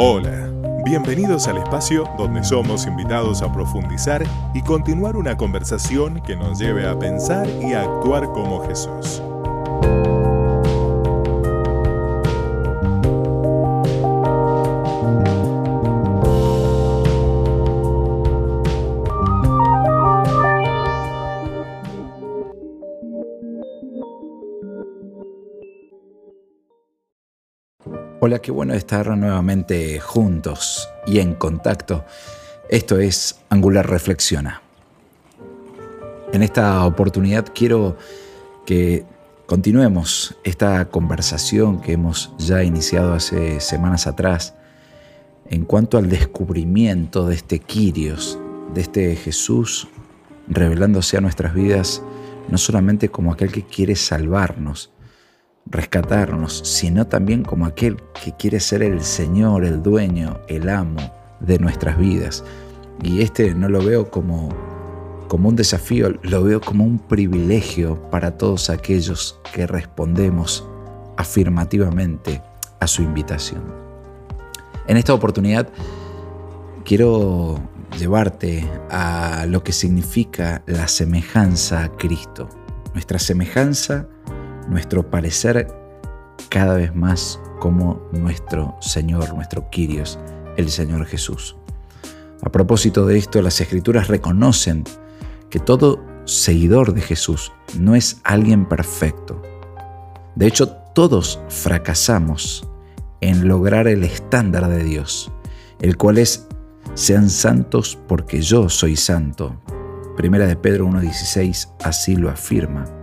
Hola, bienvenidos al espacio donde somos invitados a profundizar y continuar una conversación que nos lleve a pensar y a actuar como Jesús. Hola, qué bueno estar nuevamente juntos y en contacto. Esto es Angular Reflexiona. En esta oportunidad quiero que continuemos esta conversación que hemos ya iniciado hace semanas atrás en cuanto al descubrimiento de este Kyrios, de este Jesús revelándose a nuestras vidas no solamente como aquel que quiere salvarnos, rescatarnos, sino también como aquel que quiere ser el Señor, el dueño, el amo de nuestras vidas. Y este no lo veo como, como un desafío, lo veo como un privilegio para todos aquellos que respondemos afirmativamente a su invitación. En esta oportunidad quiero llevarte a lo que significa la semejanza a Cristo. Nuestra semejanza nuestro parecer cada vez más como nuestro Señor, nuestro Kyrios, el Señor Jesús. A propósito de esto, las escrituras reconocen que todo seguidor de Jesús no es alguien perfecto. De hecho, todos fracasamos en lograr el estándar de Dios, el cual es sean santos porque yo soy santo. Primera de Pedro 1.16 así lo afirma.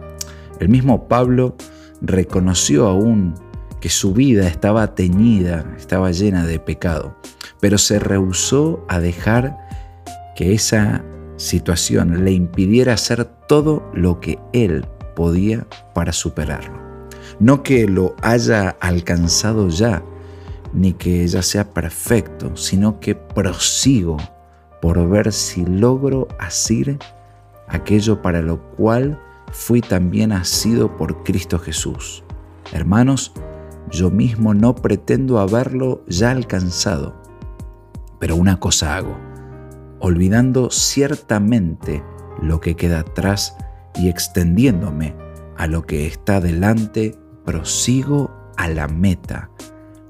El mismo Pablo reconoció aún que su vida estaba teñida, estaba llena de pecado, pero se rehusó a dejar que esa situación le impidiera hacer todo lo que él podía para superarlo. No que lo haya alcanzado ya, ni que ya sea perfecto, sino que prosigo por ver si logro hacer aquello para lo cual fui también nacido por Cristo Jesús. Hermanos, yo mismo no pretendo haberlo ya alcanzado, pero una cosa hago, olvidando ciertamente lo que queda atrás y extendiéndome a lo que está delante, prosigo a la meta,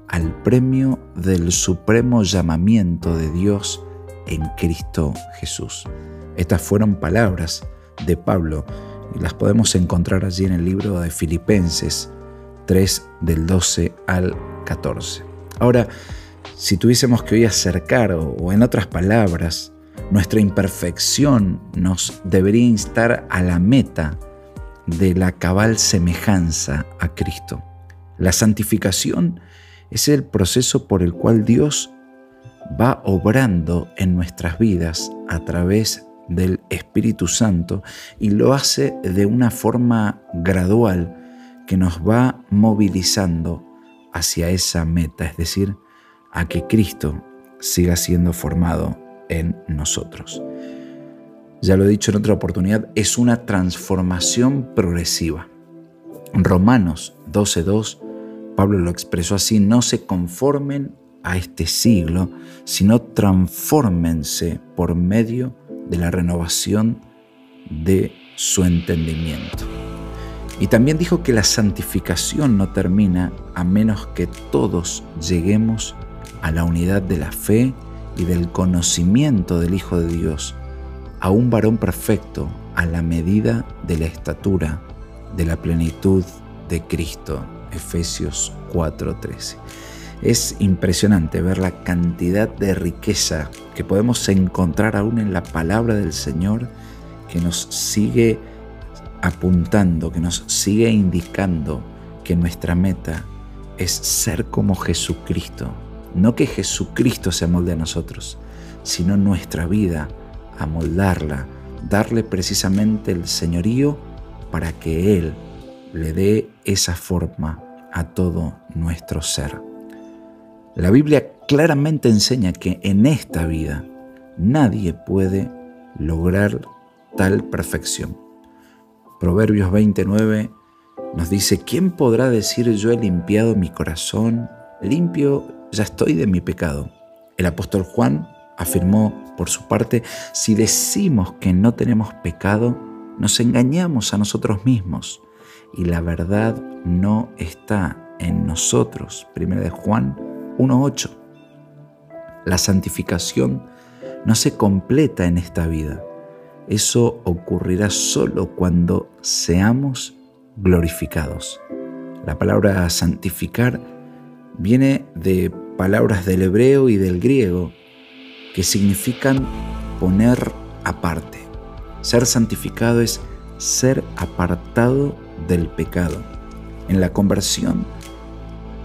al premio del supremo llamamiento de Dios en Cristo Jesús. Estas fueron palabras de Pablo y las podemos encontrar allí en el libro de Filipenses 3 del 12 al 14. Ahora, si tuviésemos que hoy acercar, o en otras palabras, nuestra imperfección nos debería instar a la meta de la cabal semejanza a Cristo. La santificación es el proceso por el cual Dios va obrando en nuestras vidas a través del Espíritu Santo y lo hace de una forma gradual que nos va movilizando hacia esa meta, es decir, a que Cristo siga siendo formado en nosotros. Ya lo he dicho en otra oportunidad, es una transformación progresiva. Romanos 12.2, Pablo lo expresó así, no se conformen a este siglo, sino transfórmense por medio de la renovación de su entendimiento. Y también dijo que la santificación no termina a menos que todos lleguemos a la unidad de la fe y del conocimiento del Hijo de Dios, a un varón perfecto a la medida de la estatura de la plenitud de Cristo. Efesios 4:13. Es impresionante ver la cantidad de riqueza que podemos encontrar aún en la palabra del Señor que nos sigue apuntando, que nos sigue indicando que nuestra meta es ser como Jesucristo. No que Jesucristo se amolde a nosotros, sino nuestra vida, amoldarla, darle precisamente el señorío para que Él le dé esa forma a todo nuestro ser. La Biblia claramente enseña que en esta vida nadie puede lograr tal perfección. Proverbios 29 nos dice, ¿quién podrá decir yo he limpiado mi corazón limpio ya estoy de mi pecado. El apóstol Juan afirmó por su parte, si decimos que no tenemos pecado, nos engañamos a nosotros mismos y la verdad no está en nosotros. Primera de Juan 1.8. La santificación no se completa en esta vida. Eso ocurrirá solo cuando seamos glorificados. La palabra santificar viene de palabras del hebreo y del griego que significan poner aparte. Ser santificado es ser apartado del pecado. En la conversión,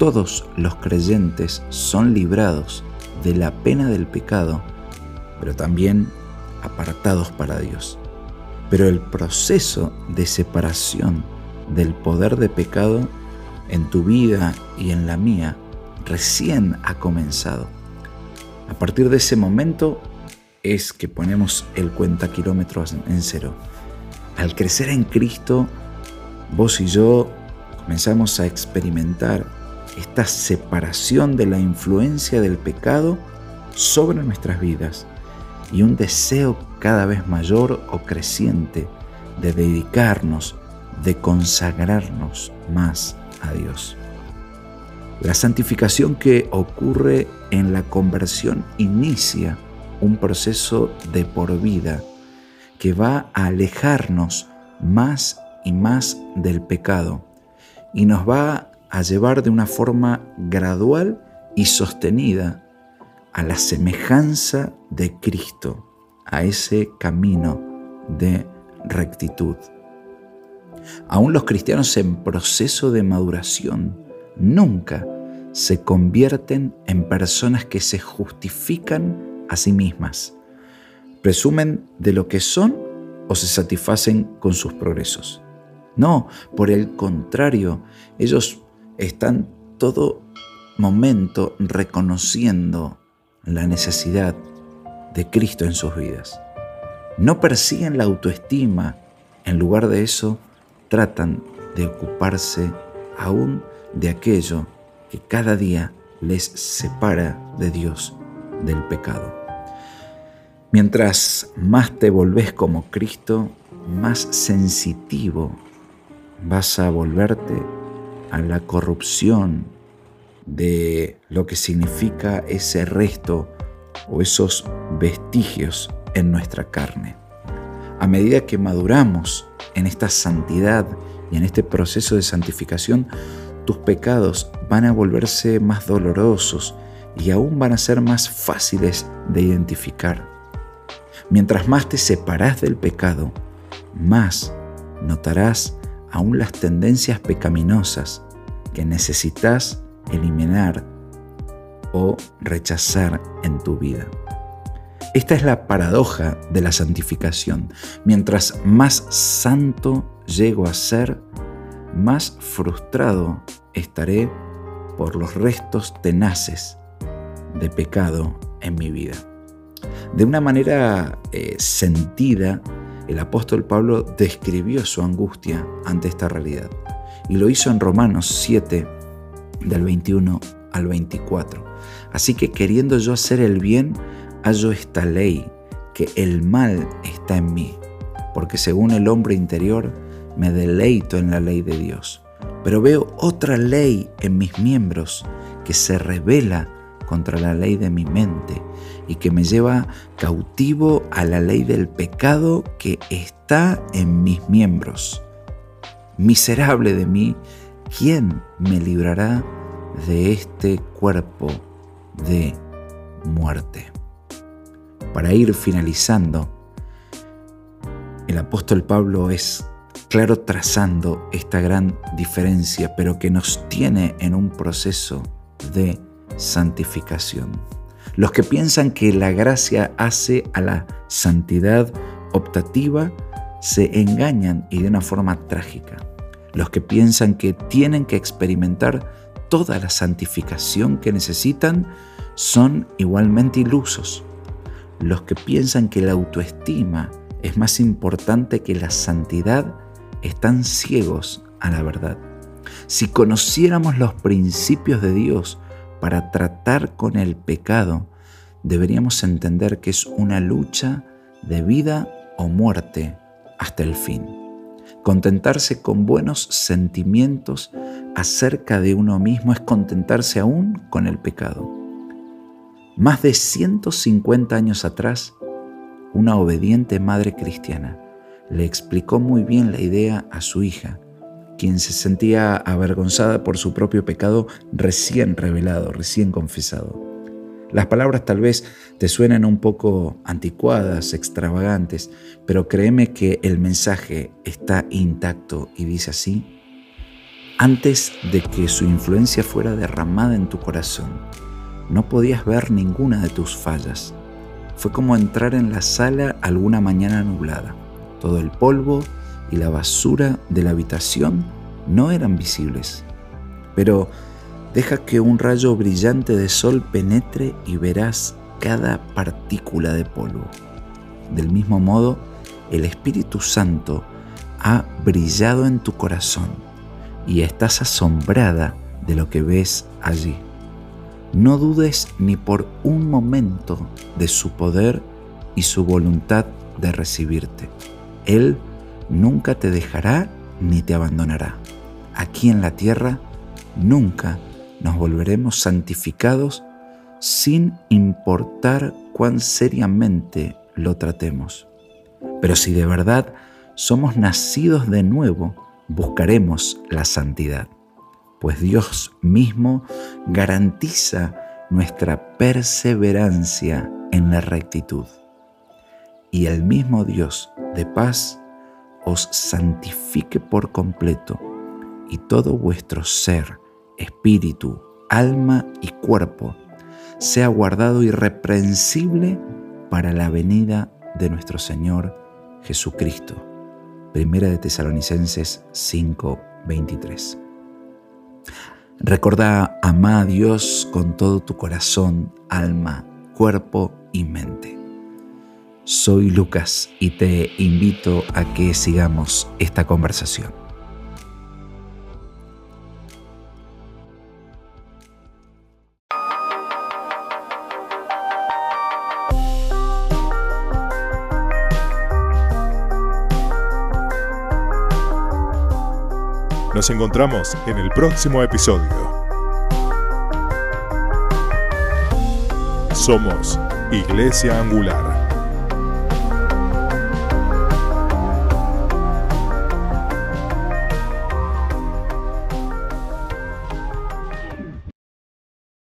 todos los creyentes son librados de la pena del pecado, pero también apartados para Dios. Pero el proceso de separación del poder de pecado en tu vida y en la mía recién ha comenzado. A partir de ese momento es que ponemos el cuenta kilómetros en cero. Al crecer en Cristo, vos y yo comenzamos a experimentar esta separación de la influencia del pecado sobre nuestras vidas y un deseo cada vez mayor o creciente de dedicarnos, de consagrarnos más a Dios. La santificación que ocurre en la conversión inicia un proceso de por vida que va a alejarnos más y más del pecado y nos va a llevar de una forma gradual y sostenida a la semejanza de Cristo, a ese camino de rectitud. Aún los cristianos en proceso de maduración nunca se convierten en personas que se justifican a sí mismas, presumen de lo que son o se satisfacen con sus progresos. No, por el contrario, ellos están todo momento reconociendo la necesidad de Cristo en sus vidas. No persiguen la autoestima, en lugar de eso tratan de ocuparse aún de aquello que cada día les separa de Dios del pecado. Mientras más te volvés como Cristo, más sensitivo vas a volverte a la corrupción de lo que significa ese resto o esos vestigios en nuestra carne. A medida que maduramos en esta santidad y en este proceso de santificación, tus pecados van a volverse más dolorosos y aún van a ser más fáciles de identificar. Mientras más te separas del pecado, más notarás aún las tendencias pecaminosas que necesitas eliminar o rechazar en tu vida. Esta es la paradoja de la santificación. Mientras más santo llego a ser, más frustrado estaré por los restos tenaces de pecado en mi vida. De una manera eh, sentida, el apóstol Pablo describió su angustia ante esta realidad y lo hizo en Romanos 7, del 21 al 24. Así que queriendo yo hacer el bien, hallo esta ley, que el mal está en mí, porque según el hombre interior, me deleito en la ley de Dios. Pero veo otra ley en mis miembros que se revela contra la ley de mi mente y que me lleva cautivo a la ley del pecado que está en mis miembros. Miserable de mí, ¿quién me librará de este cuerpo de muerte? Para ir finalizando, el apóstol Pablo es claro trazando esta gran diferencia, pero que nos tiene en un proceso de santificación. Los que piensan que la gracia hace a la santidad optativa se engañan y de una forma trágica. Los que piensan que tienen que experimentar toda la santificación que necesitan son igualmente ilusos. Los que piensan que la autoestima es más importante que la santidad están ciegos a la verdad. Si conociéramos los principios de Dios para tratar con el pecado, deberíamos entender que es una lucha de vida o muerte hasta el fin. Contentarse con buenos sentimientos acerca de uno mismo es contentarse aún con el pecado. Más de 150 años atrás, una obediente madre cristiana le explicó muy bien la idea a su hija, quien se sentía avergonzada por su propio pecado recién revelado, recién confesado. Las palabras tal vez te suenen un poco anticuadas, extravagantes, pero créeme que el mensaje está intacto y dice así, antes de que su influencia fuera derramada en tu corazón, no podías ver ninguna de tus fallas. Fue como entrar en la sala alguna mañana nublada. Todo el polvo y la basura de la habitación no eran visibles. Pero Deja que un rayo brillante de sol penetre y verás cada partícula de polvo. Del mismo modo, el Espíritu Santo ha brillado en tu corazón y estás asombrada de lo que ves allí. No dudes ni por un momento de su poder y su voluntad de recibirte. Él nunca te dejará ni te abandonará. Aquí en la tierra nunca nos volveremos santificados sin importar cuán seriamente lo tratemos. Pero si de verdad somos nacidos de nuevo, buscaremos la santidad, pues Dios mismo garantiza nuestra perseverancia en la rectitud. Y el mismo Dios de paz os santifique por completo y todo vuestro ser espíritu, alma y cuerpo sea guardado irreprensible para la venida de nuestro Señor Jesucristo. Primera de Tesalonicenses 5:23. Recordá, ama a Dios con todo tu corazón, alma, cuerpo y mente. Soy Lucas y te invito a que sigamos esta conversación. Nos encontramos en el próximo episodio. Somos Iglesia Angular.